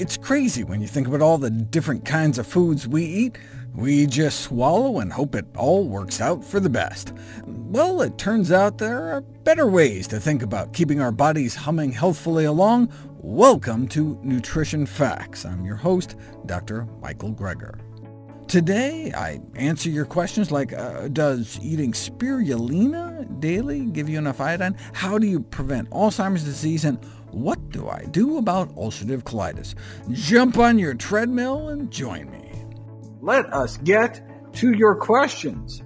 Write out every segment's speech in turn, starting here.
It's crazy when you think about all the different kinds of foods we eat. We just swallow and hope it all works out for the best. Well, it turns out there are better ways to think about keeping our bodies humming healthfully along. Welcome to Nutrition Facts. I'm your host, Dr. Michael Greger. Today, I answer your questions like, uh, does eating spirulina daily give you enough iodine? How do you prevent Alzheimer's disease? And do I do about ulcerative colitis? Jump on your treadmill and join me. Let us get to your questions.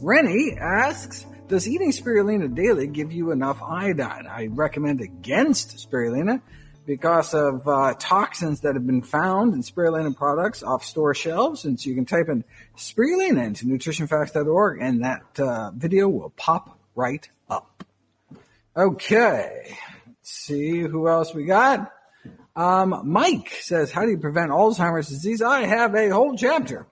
Rennie asks, does eating spirulina daily give you enough iodine? I recommend against spirulina because of uh, toxins that have been found in spirulina products off store shelves. And so you can type in spirulina into nutritionfacts.org, and that uh, video will pop right up. Okay, see who else we got. Um, Mike says, how do you prevent Alzheimer's disease? I have a whole chapter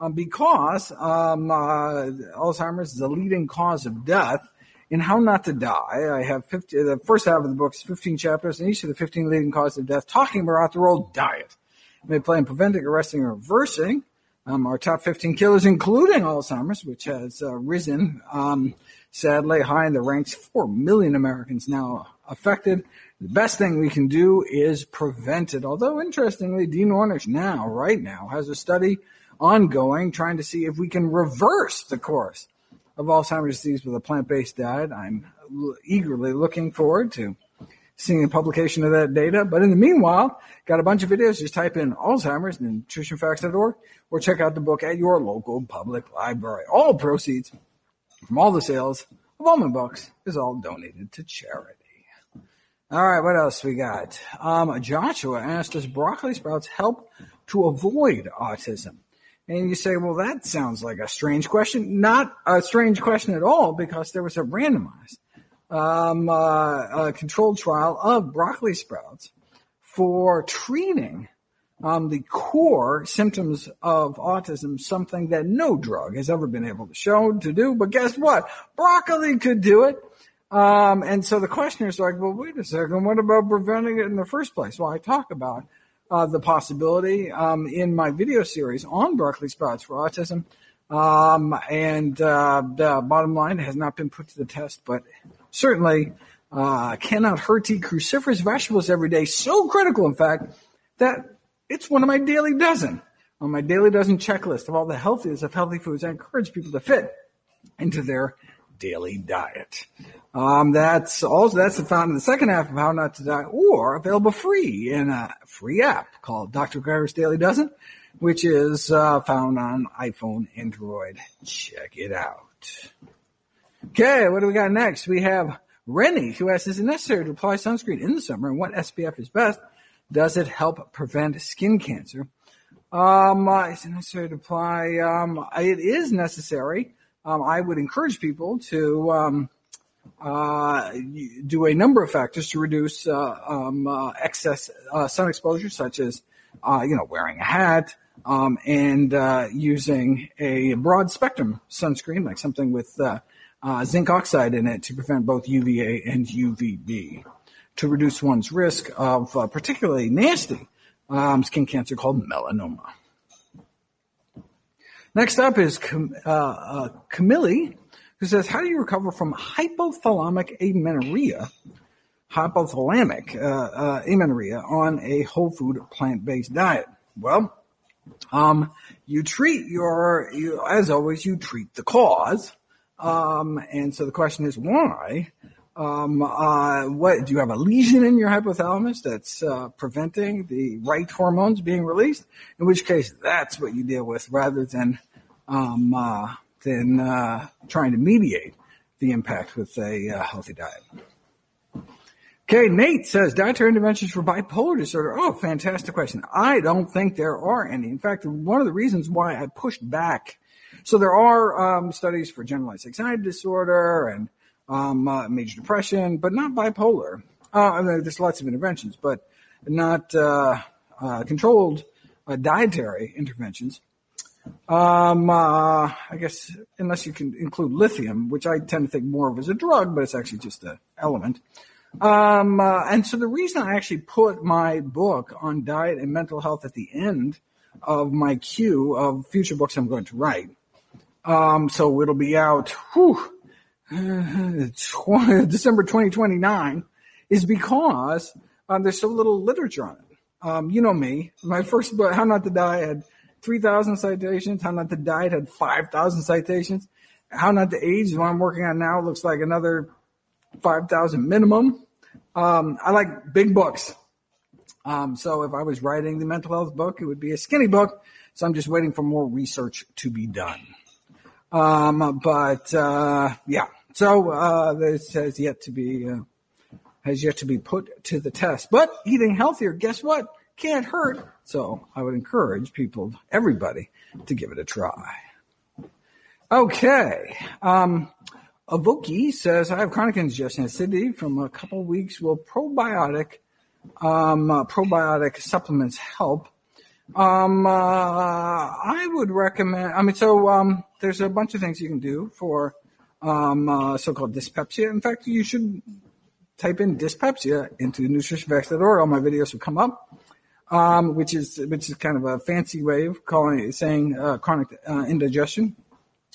um, because um, uh, Alzheimer's is the leading cause of death in How Not to Die. I have 50, the first half of the book is 15 chapters, and each of the 15 leading causes of death talking about the role diet may play in preventing, arresting, reversing um, our top 15 killers, including Alzheimer's, which has uh, risen um, sadly high in the ranks. 4 million Americans now affected. The best thing we can do is prevent it. Although, interestingly, Dean Ornish now, right now, has a study ongoing trying to see if we can reverse the course of Alzheimer's disease with a plant-based diet. I'm eagerly looking forward to seeing a publication of that data. But in the meanwhile, got a bunch of videos. Just type in Alzheimer's and nutritionfacts.org or check out the book at your local public library. All proceeds from all the sales of my books is all donated to charity. All right, what else we got? Um, Joshua asked, does broccoli sprouts help to avoid autism? And you say, well, that sounds like a strange question. Not a strange question at all, because there was a randomized um, uh, controlled trial of broccoli sprouts for treating um, the core symptoms of autism, something that no drug has ever been able to show to do. But guess what? Broccoli could do it. Um, and so the questioner is like, well, wait a second, what about preventing it in the first place? Well, I talk about uh, the possibility um, in my video series on broccoli sprouts for autism. Um, and uh, the bottom line has not been put to the test, but certainly uh, cannot hurt to eat cruciferous vegetables every day. So critical, in fact, that it's one of my daily dozen on my daily dozen checklist of all the healthiest of healthy foods. I encourage people to fit into their daily diet. Um, that's also that's the found in the second half of How Not to Die, or available free in a free app called Dr. Greger's Daily Dozen, which is uh, found on iPhone, Android. Check it out. Okay, what do we got next? We have Rennie, who asks, is it necessary to apply sunscreen in the summer and what SPF is best? Does it help prevent skin cancer? Um, uh, is it necessary to apply? Um, it is necessary. Um, I would encourage people to um, uh, do a number of factors to reduce uh, um, uh, excess uh, sun exposure, such as uh, you know wearing a hat um, and uh, using a broad spectrum sunscreen, like something with zinc oxide in it, to prevent both UVA and UVB, to reduce one's risk of particularly nasty um, skin cancer called melanoma. Next up is Cam- Camille who says, How do you recover from hypothalamic amenorrhea? Hypothalamic uh, uh, amenorrhea on a whole food plant based diet? Well, um, you treat your, you, as always, you treat the cause. Um, and so the question is why? Um, uh, what do you have a lesion in your hypothalamus that's uh, preventing the right hormones being released? In which case, that's what you deal with rather than um, uh, than uh, trying to mediate the impact with a uh, healthy diet. Okay, Nate says dietary interventions for bipolar disorder. Oh, fantastic question. I don't think there are any. In fact, one of the reasons why I pushed back. So there are um, studies for generalized anxiety disorder and um, uh, major depression, but not bipolar. Uh, there's lots of interventions, but not uh, uh, controlled uh, dietary interventions. Um, uh, I guess unless you can include lithium, which I tend to think more of as a drug, but it's actually just an element. Um, uh, and so the reason I actually put my book on diet and mental health at the end of my queue of future books I'm going to write. Um, so it'll be out, whew, December 2029 is because um, there's so little literature on it. Um, you know me. My first book, How Not to Die, had 3,000 citations. How Not to Diet had 5,000 citations. How Not to Age, one I'm working on now, looks like another 5,000 minimum. Um, I like big books. Um, so if I was writing the mental health book, it would be a skinny book. So I'm just waiting for more research to be done. Um, but uh, yeah, so uh, this has yet to be uh, has yet to be put to the test. But eating healthier, guess what? Can't hurt. So I would encourage people, everybody, to give it a try. Okay. Um, Avoki says, I have chronic indigestion acidity from a couple weeks. Will probiotic um, uh, probiotic supplements help? Um, uh, I would recommend. I mean, so um, there's a bunch of things you can do for um, uh, so-called dyspepsia. In fact, you should type in dyspepsia into nutritionfacts.org. All my videos will come up, um, which is which is kind of a fancy way of calling it, saying uh, chronic uh, indigestion.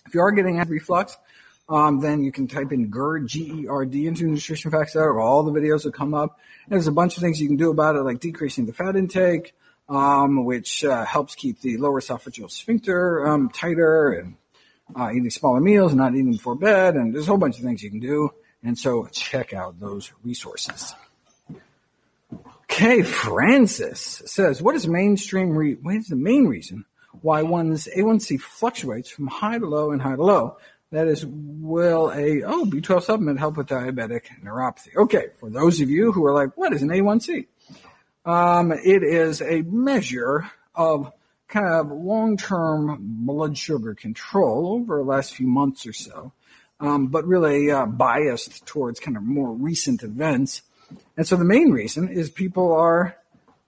If you are getting acid reflux, um, then you can type in GERD, G-E-R-D into Nutrition Facts or all the videos will come up. And there's a bunch of things you can do about it, like decreasing the fat intake, um, which uh, helps keep the lower esophageal sphincter um, tighter and uh, eating smaller meals, not eating before bed, and there's a whole bunch of things you can do. And so check out those resources. Okay, Francis says, what is mainstream re- what is the main reason why one's A1C fluctuates from high to low and high to low? That is, will a oh B12 supplement help with diabetic neuropathy? Okay, for those of you who are like, what is an A1C? Um, it is a measure of kind of long-term blood sugar control over the last few months or so, um, but really uh, biased towards kind of more recent events. And so the main reason is people are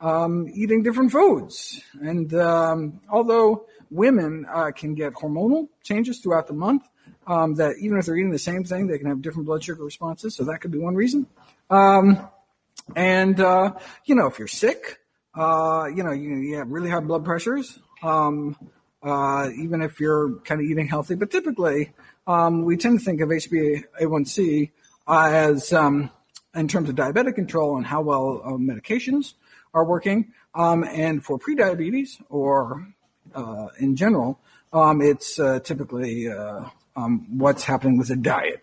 um, eating different foods, and um, although women uh, can get hormonal changes throughout the month um, that even if they're eating the same thing, they can have different blood sugar responses. So that could be one reason. Um, and, uh, you know, if you're sick, uh, you know, you, you, have really high blood pressures, um, uh, even if you're kind of eating healthy. But typically, um, we tend to think of HbA1c as, in terms of diabetic control and how well uh, medications are working. Um, and for prediabetes or uh, in general, um, it's uh, typically uh, um, what's happening with the diet.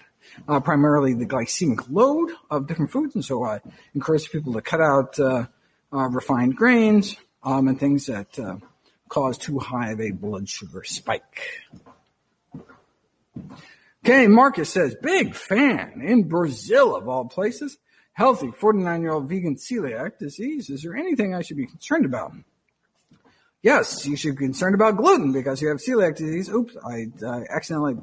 Uh, primarily the glycemic load of different foods, and so I encourage people to cut out uh, refined grains um, and things that cause too high of a blood sugar spike. Okay, Marcus says, big fan in Brazil of all places. Healthy 49 year old vegan celiac disease. Is there anything I should be concerned about? Yes, you should be concerned about gluten because you have celiac disease. Oops, I, I accidentally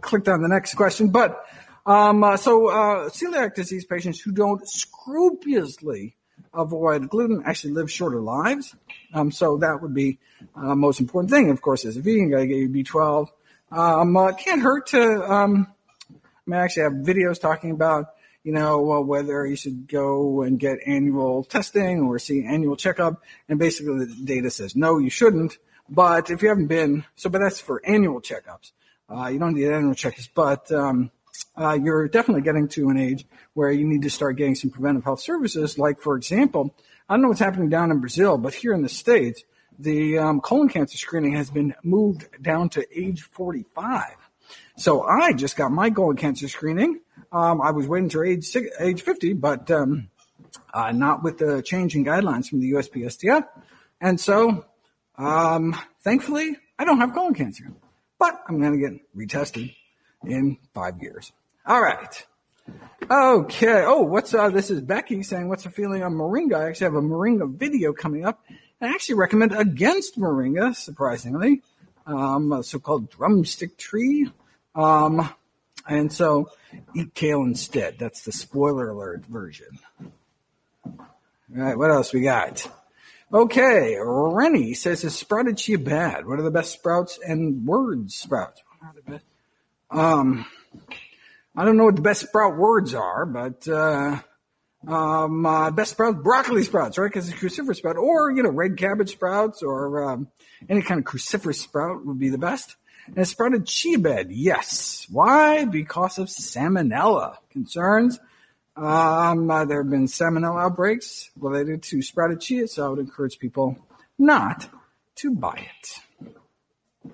clicked on the next question. But um, uh, so uh, celiac disease patients who don't scrupulously avoid gluten actually live shorter lives. Um, so that would be uh, most important thing. Of course, as a vegan, gotta get your B12. Um, uh, can't hurt to. Um, I mean, I actually have videos talking about you know uh, whether you should go and get annual testing or see annual checkup. And basically, the data says no, you shouldn't. But if you haven't been, so but that's for annual checkups. Uh, you don't need annual checkups, but um, uh, you're definitely getting to an age where you need to start getting some preventive health services. Like, for example, I don't know what's happening down in Brazil, but here in the States, the um, colon cancer screening has been moved down to age 45. So I just got my colon cancer screening. Um, I was waiting to age age 50, but um, uh, not with the changing guidelines from the USPSTF. And so, um, thankfully, I don't have colon cancer but I'm going to get retested in five years. All right. Okay. Oh, what's uh, this is Becky saying, what's the feeling on Moringa? I actually have a Moringa video coming up. I actually recommend against Moringa, surprisingly, um, a so-called drumstick tree. Um, and so eat kale instead. That's the spoiler alert version. All right. What else we got? Okay, Rennie says, is sprouted chia bad? What are the best sprouts and words sprouts? Um, I don't know what the best sprout words are, but uh, Um, uh, best sprouts, broccoli sprouts, right? Because it's cruciferous sprout, or you know, red cabbage sprouts, or um, any kind of cruciferous sprout would be the best. And a sprouted chia bed, yes. Why? Because of salmonella concerns. Um, uh, there have been salmonella outbreaks related to sprouted chia, so I would encourage people not to buy it.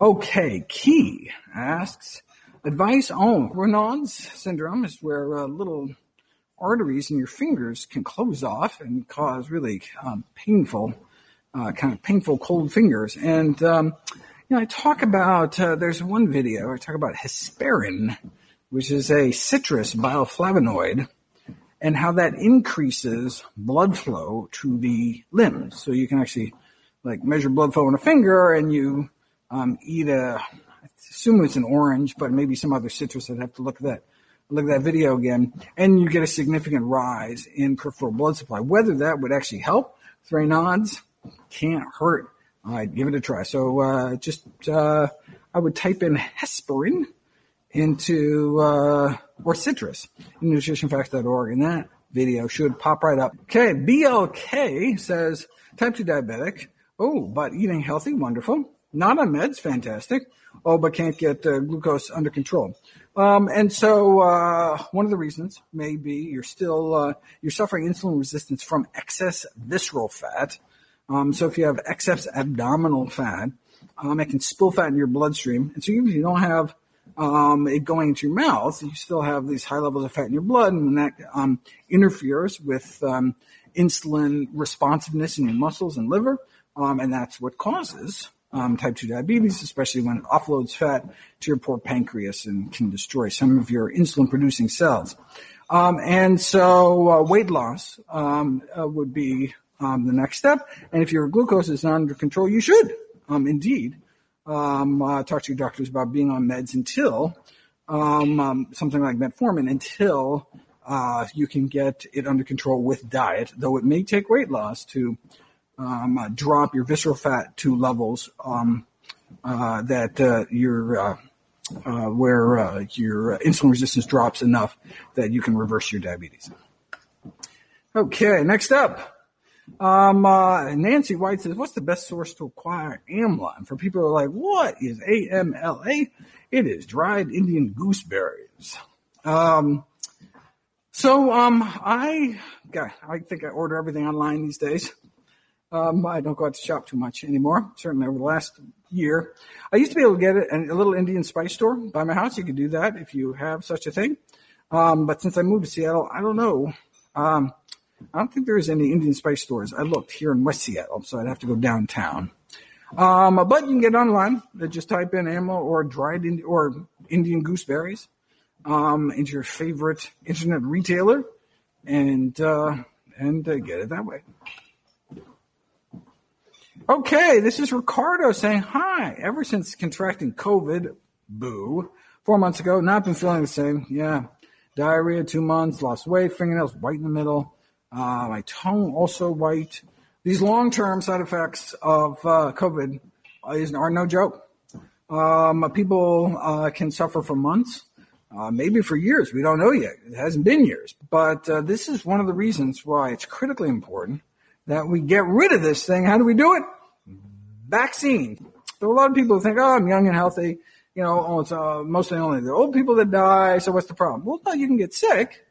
Okay, Key asks advice on Raynaud's syndrome is where uh, little arteries in your fingers can close off and cause really um, painful, uh, kind of painful cold fingers. And um, you know, I talk about uh, there's one video I talk about hesperidin, which is a citrus bioflavonoid, and how that increases blood flow to the limbs. So you can actually like measure blood flow in a finger, and you um, eat a, I assume it's an orange, but maybe some other citrus. I'd have to look at that look at that video again, and you get a significant rise in peripheral blood supply. Whether that would actually help Raynaud's can't hurt. All right, give it a try. So uh, just uh, I would type in hesperidin into uh, or citrus in nutritionfacts.org, and that video should pop right up. Okay, BLK says type 2 diabetic. Oh, but eating healthy, wonderful. Not on meds, fantastic. Oh, but can't get uh, glucose under control. Um, and so uh, one of the reasons may be you're still uh, you're suffering insulin resistance from excess visceral fat. Um, so if you have excess abdominal fat, um, it can spill fat in your bloodstream. And so even if you don't have um, it going into your mouth, you still have these high levels of fat in your blood, and that um, interferes with um, insulin responsiveness in your muscles and liver, and that's what causes um, type 2 diabetes, especially when it offloads fat to your poor pancreas and can destroy some of your insulin producing cells. Um, and so uh, weight loss um, uh, would be um, the next step. And if your glucose is not under control, you should um, indeed um, uh, talk to your doctors about being on meds until something like metformin until uh, you can get it under control with diet, though it may take weight loss to um, uh, drop your visceral fat to levels um, uh, that uh, your uh, uh, where uh, your insulin resistance drops enough that you can reverse your diabetes. Okay, next up. Um, Nancy White says, "What's the best source to acquire AMLA?" And for people who are like, "What is AMLA?" It is dried Indian gooseberries. Um, so um, I, I think I order everything online these days. Um, I don't go out to shop too much anymore. Certainly over the last year, I used to be able to get it in a little Indian spice store by my house. You could do that if you have such a thing. Um, but since I moved to Seattle, I don't know. Um, I don't think there's any Indian spice stores. I looked here in West Seattle, so I'd have to go downtown. Um, but you can get online. Just type in AMLA or dried Indi- or Indian gooseberries um, into your favorite internet retailer, and uh, and uh, get it that way. Okay, this is Ricardo saying hi. Ever since contracting COVID, boo, four months ago, not been feeling the same. Yeah, diarrhea, two months, lost weight, fingernails white in the middle, uh, my tongue also white. These long-term side effects of uh, COVID is, are no joke. Um, people uh, can suffer for months, uh, maybe for years. We don't know yet. It hasn't been years, but uh, this is one of the reasons why it's critically important that we get rid of this thing. How do we do it? Vaccine. So a lot of people think, oh, I'm young and healthy. You know, oh, it's uh, mostly only the old people that die. So what's the problem? Well, no, you can get sick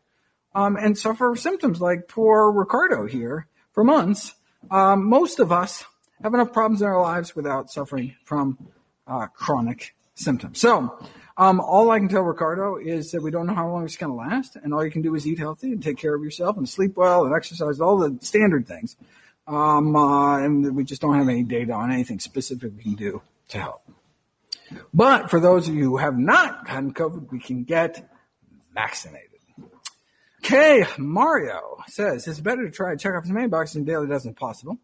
um, and suffer symptoms like poor Ricardo here for months. Um, most of us have enough problems in our lives without suffering from uh, chronic symptoms. So um, all I can tell Ricardo is that we don't know how long it's going to last, and all you can do is eat healthy and take care of yourself and sleep well and exercise, all the standard things. Um, uh, and we just don't have any data on anything specific we can do to help. But for those of you who have not gotten COVID, we can get vaccinated. Okay, Mario says it's better to try to check off as many boxes in daily as possible.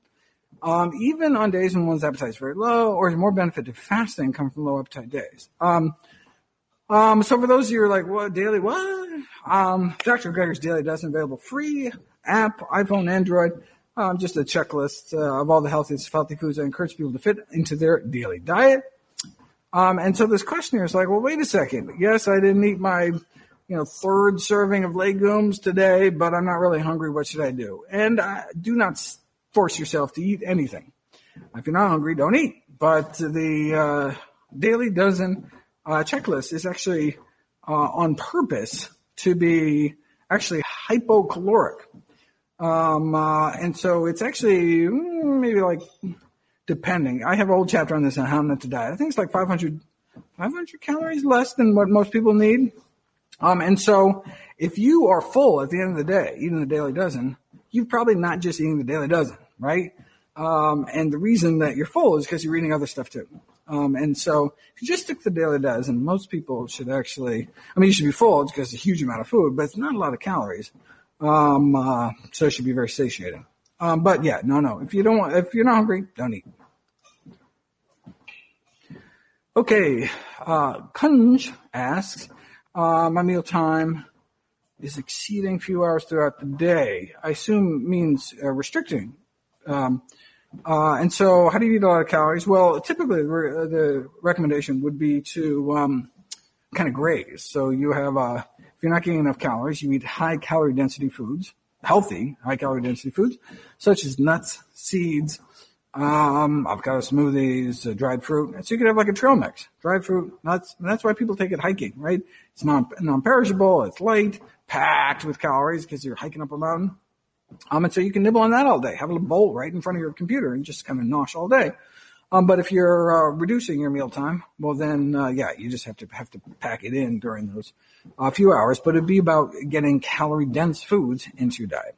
Um, even on days when one's appetite is very low, or is more benefit to fasting come from low appetite days. Um, um, so for those of you who are like, what, daily, what? Um, Dr. Greger's Daily Dozen available free app, iPhone, Android um, just a checklist uh, of all the healthiest healthy foods I encourage people to fit into their daily diet. Um, and so this questionnaire is like, well, wait a second. Yes, I didn't eat my, you you know, third serving of legumes today, but I'm not really hungry. What should I do? And uh, do not force yourself to eat anything. If you're not hungry, don't eat. But the uh, daily dozen uh, checklist is actually uh, on purpose to be actually hypocaloric. Um, uh, and so it's actually mm, maybe like, depending. I have a whole chapter on this on how not to diet. I think it's like 500, 500 calories less than what most people need. Um, and so if you are full at the end of the day, eating the daily dozen, you're probably not just eating the daily dozen, right? Um, and the reason that you're full is because you're eating other stuff too. Um, and so if you just stick to the daily dozen, most people should actually, I mean, you should be full because it's a huge amount of food, but it's not a lot of calories. Um, uh, so it should be very satiating. Um, but yeah, no, no. If you don't want, if you're not hungry, don't eat. Okay. Uh, Kunj asks, uh, my meal time is exceeding few hours throughout the day. I assume means uh, restricting. Um, uh, and so, how do you eat a lot of calories? Well, typically the, the recommendation would be to um, kind of graze. So you have, uh, if you're not getting enough calories, you eat high calorie density foods, healthy high calorie density foods, such as nuts, seeds, um, avocado smoothies, uh, dried fruit. So you could have like a trail mix, dried fruit, nuts. And that's why people take it hiking, right? It's non, non-perishable. It's light, packed with calories because you're hiking up a mountain. Um, and so you can nibble on that all day. Have a bowl right in front of your computer and just kind of nosh all day. Um, but if you're uh, reducing your meal time, well, then uh, yeah, you just have to have to pack it in during those uh, few hours. But it'd be about getting calorie dense foods into your diet.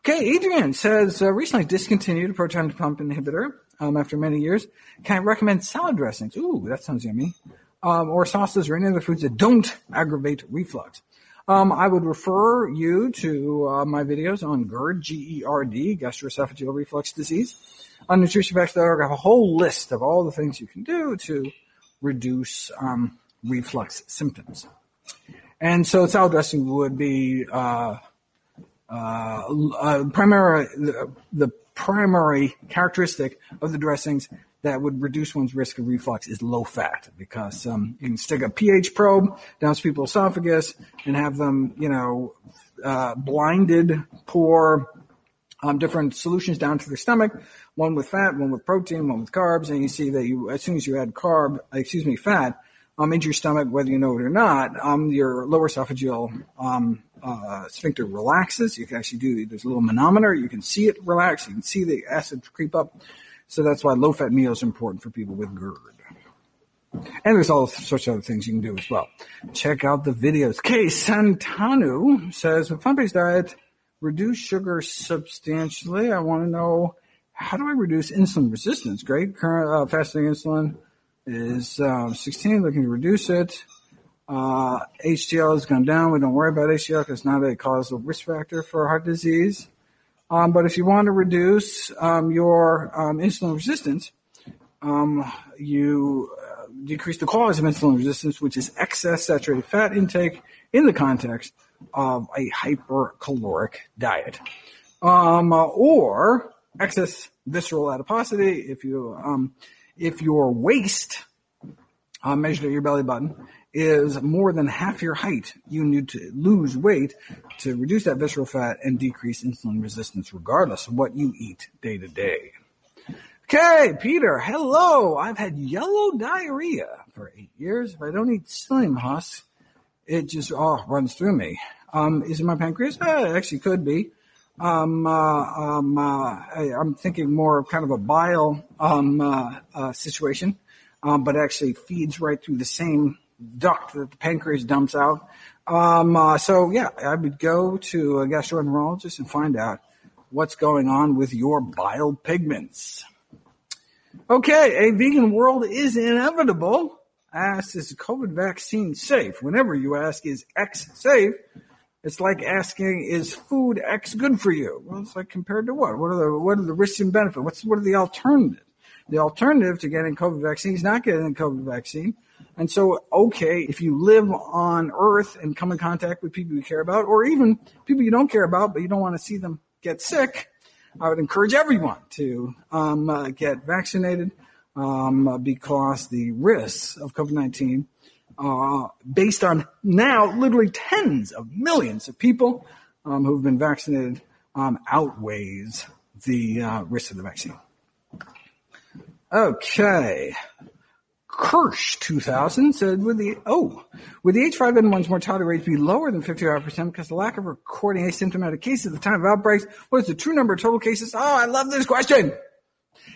Okay, Adrian says uh, recently discontinued proton pump inhibitor um, after many years. Can I recommend salad dressings? Ooh, that sounds yummy. Um, or sauces or any other foods that don't aggravate reflux. Um, I would refer you to uh, my videos on GERD, G-E-R-D, gastroesophageal reflux disease. On nutritionfacts.org, I have a whole list of all the things you can do to reduce um, reflux symptoms. And so salad dressing would be uh, uh, uh, primary the, the primary characteristic of the dressings that would reduce one's risk of reflux is low fat because um, you can stick a pH probe down people's esophagus and have them, you know, uh, blinded pour um, different solutions down to their stomach, one with fat, one with protein, one with carbs, and you see that you, as soon as you add carb, excuse me, fat, um, into your stomach, whether you know it or not, um, your lower esophageal um, uh, sphincter relaxes. You can actually do, there's a little manometer. You can see it relax. You can see the acid creep up. So that's why low fat meal is important for people with GERD. And there's all sorts of other things you can do as well. Check out the videos. Kay Santanu says, with plant-based diet, reduce sugar substantially. I want to know, how do I reduce insulin resistance? Great. Current uh, fasting insulin is uh, 16, looking to reduce it. Uh, HDL has gone down. We don't worry about HDL because it's not a causal risk factor for heart disease. Um, but if you want to reduce um, your um, insulin resistance, um, you uh, decrease the cause of insulin resistance, which is excess saturated fat intake in the context of a hypercaloric diet, um, or excess visceral adiposity. If you um, if your waist uh, measured at your belly button is more than half your height, you need to lose weight to reduce that visceral fat and decrease insulin resistance, regardless of what you eat day to day. Okay, Peter, hello. I've had yellow diarrhea for eight years. If I don't eat psyllium husks, it just oh, runs through me. Um, is it my pancreas? Uh, it actually could be. Um, uh, um, uh, I, am thinking more of kind of a bile um, uh, uh, situation, um, but actually feeds right through the same duct that the pancreas dumps out. Um, uh, so yeah, I would go to a gastroenterologist and find out what's going on with your bile pigments. Okay, a vegan world is inevitable. Ask, is the COVID vaccine safe? Whenever you ask, is X safe? It's like asking, is food X good for you? Well, it's like compared to what? What are the what are the risks and benefits? What's what are the alternatives? The alternative to getting COVID vaccine is not getting COVID vaccine. And so, okay, if you live on Earth and come in contact with people you care about, or even people you don't care about, but you don't want to see them get sick, I would encourage everyone to um, uh, get vaccinated um, because the risks of COVID 19 uh, based on now literally tens of millions of people um, who've been vaccinated, um, outweighs the uh, risk of the vaccine. Okay. Kirsch 2000 said, with the, oh, with the H5N1's mortality rate be lower than 55% because the lack of recording asymptomatic cases at the time of outbreaks, what is the true number of total cases? Oh, I love this question.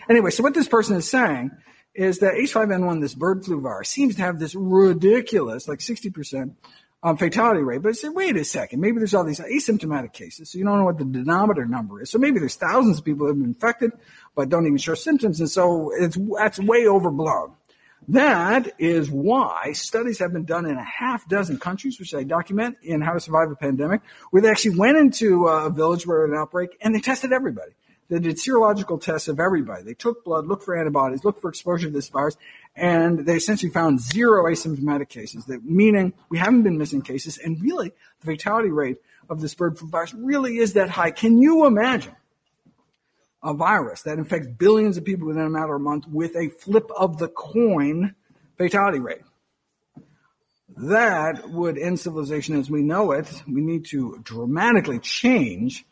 Anyway, so what this person is saying is that H5N1, this bird flu virus, seems to have this ridiculous, like 60% um, fatality rate. But say, wait a second, maybe there's all these asymptomatic cases, so you don't know what the denominator number is. So maybe there's thousands of people who have been infected, but don't even show symptoms, and so it's that's way overblown. That is why studies have been done in a half dozen countries, which I document in How to Survive a Pandemic, where they actually went into a village where an outbreak and they tested everybody. They did serological tests of everybody. They took blood, looked for antibodies, looked for exposure to this virus, and they essentially found zero asymptomatic cases, that meaning we haven't been missing cases, and really the fatality rate of this bird flu virus really is that high. Can you imagine a virus that infects billions of people within a matter of a month with a flip of the coin fatality rate? That would end civilization as we know it. We need to dramatically change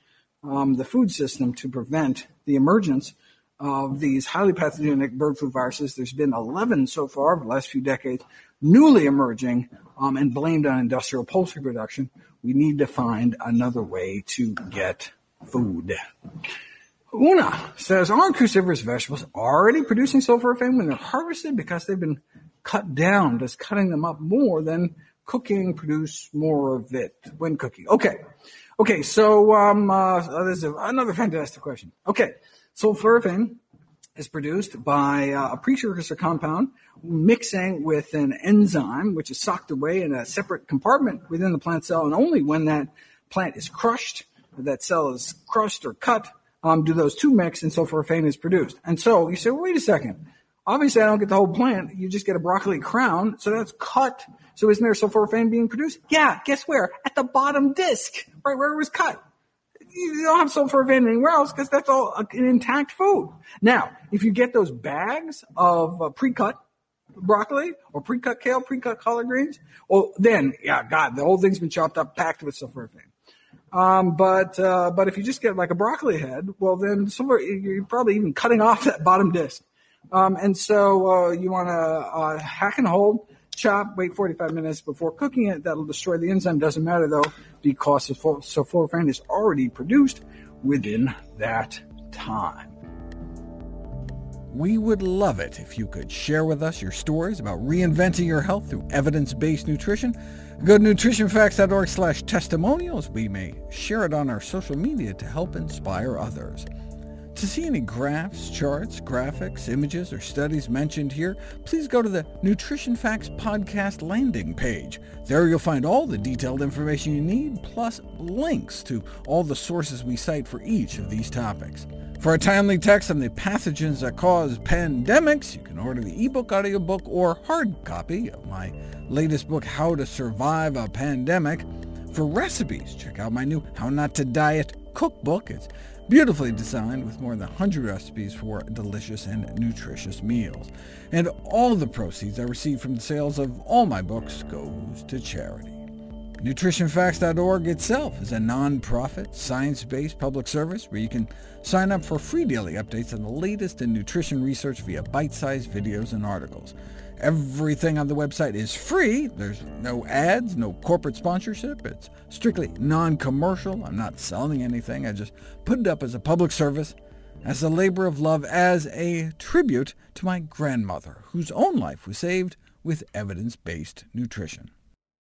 um, the food system to prevent the emergence of these highly pathogenic bird flu viruses. There's been 11 so far over the last few decades, newly emerging um, and blamed on industrial poultry production. We need to find another way to get food. Una says, aren't cruciferous vegetables already producing sulforaphane when they're harvested because they've been cut down? Does cutting them up more than cooking produce more of it when cooking? Okay. Okay, so um, uh, there's another fantastic question. Okay, sulforaphane is produced by uh, a precursor compound mixing with an enzyme, which is socked away in a separate compartment within the plant cell, and only when that plant is crushed, that cell is crushed or cut, um, do those two mix, and sulforaphane is produced. And so you say, well, wait a second. Obviously, I don't get the whole plant. You just get a broccoli crown, so that's cut. So isn't there sulforaphane being produced? Yeah, guess where? At the bottom disc right where it was cut. You don't have sulforaphane anywhere else because that's all an intact food. Now, if you get those bags of uh, pre-cut broccoli or pre-cut kale, pre-cut collard greens, well, then, yeah, God, the whole thing's been chopped up, packed with sulforaphane. Um, but uh, but if you just get like a broccoli head, well, then somewhere you're probably even cutting off that bottom disc. Um, and so uh, you want to uh, hack and hold chop, wait 45 minutes before cooking it. That'll destroy the enzyme. Doesn't matter though, because sulforaphane is already produced within that time. We would love it if you could share with us your stories about reinventing your health through evidence-based nutrition. Go to nutritionfacts.org slash testimonials. We may share it on our social media to help inspire others. To see any graphs, charts, graphics, images, or studies mentioned here, please go to the Nutrition Facts podcast landing page. There you'll find all the detailed information you need, plus links to all the sources we cite for each of these topics. For a timely text on the pathogens that cause pandemics, you can order the ebook, audiobook, or hard copy of my latest book, How to Survive a Pandemic. For recipes, check out my new How Not to Diet cookbook. It's beautifully designed with more than 100 recipes for delicious and nutritious meals. And all the proceeds I receive from the sales of all my books goes to charity. NutritionFacts.org itself is a non-profit, science-based public service where you can sign up for free daily updates on the latest in nutrition research via bite-sized videos and articles. Everything on the website is free. There's no ads, no corporate sponsorship. It's strictly non-commercial. I'm not selling anything. I just put it up as a public service, as a labor of love, as a tribute to my grandmother, whose own life was saved with evidence-based nutrition.